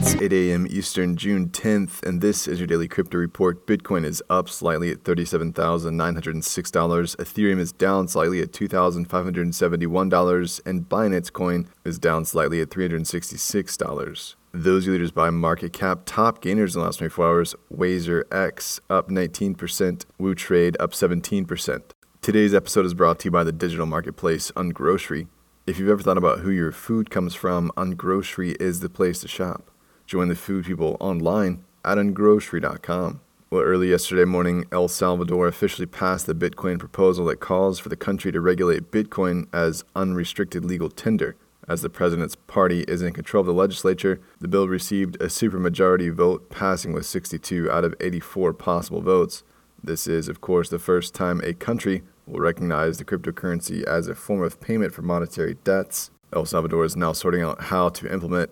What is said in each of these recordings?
It's 8 a.m. Eastern, June 10th, and this is your daily crypto report. Bitcoin is up slightly at $37,906. Ethereum is down slightly at $2,571, and Binance Coin is down slightly at $366. Those leaders by market cap, top gainers in the last 24 hours, Wazer X up 19%, Wootrade up 17%. Today's episode is brought to you by the digital marketplace Ungrocery. If you've ever thought about who your food comes from, Ungrocery is the place to shop. Join the food people online at ungrocery.com. Well, early yesterday morning, El Salvador officially passed the Bitcoin proposal that calls for the country to regulate Bitcoin as unrestricted legal tender. As the president's party is in control of the legislature, the bill received a supermajority vote, passing with 62 out of 84 possible votes. This is, of course, the first time a country will recognize the cryptocurrency as a form of payment for monetary debts. El Salvador is now sorting out how to implement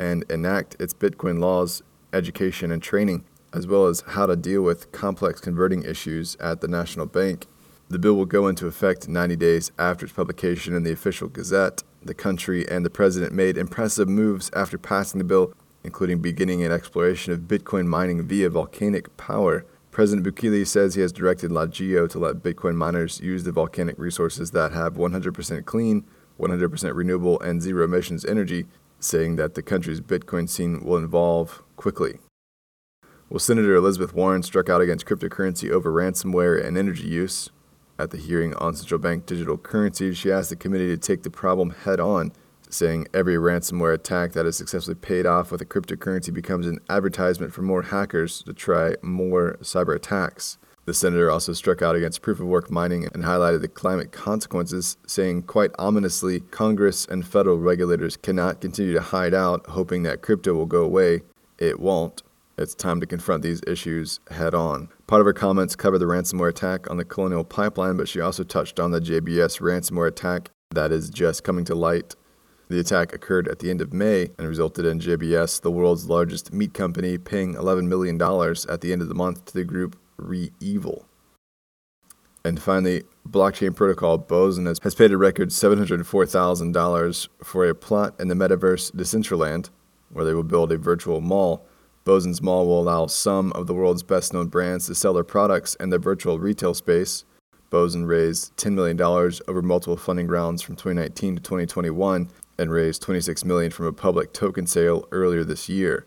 and enact its Bitcoin laws, education, and training, as well as how to deal with complex converting issues at the National Bank. The bill will go into effect 90 days after its publication in the official Gazette. The country and the president made impressive moves after passing the bill, including beginning an exploration of Bitcoin mining via volcanic power. President Bukele says he has directed LaGeo to let Bitcoin miners use the volcanic resources that have 100% clean, 100% renewable, and zero emissions energy saying that the country's Bitcoin scene will evolve quickly. Well, Senator Elizabeth Warren struck out against cryptocurrency over ransomware and energy use. At the hearing on central bank digital currency, she asked the committee to take the problem head on, saying every ransomware attack that is successfully paid off with a cryptocurrency becomes an advertisement for more hackers to try more cyber attacks. The senator also struck out against proof of work mining and highlighted the climate consequences, saying quite ominously Congress and federal regulators cannot continue to hide out, hoping that crypto will go away. It won't. It's time to confront these issues head on. Part of her comments covered the ransomware attack on the Colonial Pipeline, but she also touched on the JBS ransomware attack that is just coming to light. The attack occurred at the end of May and resulted in JBS, the world's largest meat company, paying $11 million at the end of the month to the group REvil. And finally, blockchain protocol Boson has, paid a record $704,000 for a plot in the metaverse Decentraland, where they will build a virtual mall. Boson's mall will allow some of the world's best known brands to sell their products in the virtual retail space. Boson raised $10 million over multiple funding rounds from 2019 to 2021 and raised 26 million from a public token sale earlier this year.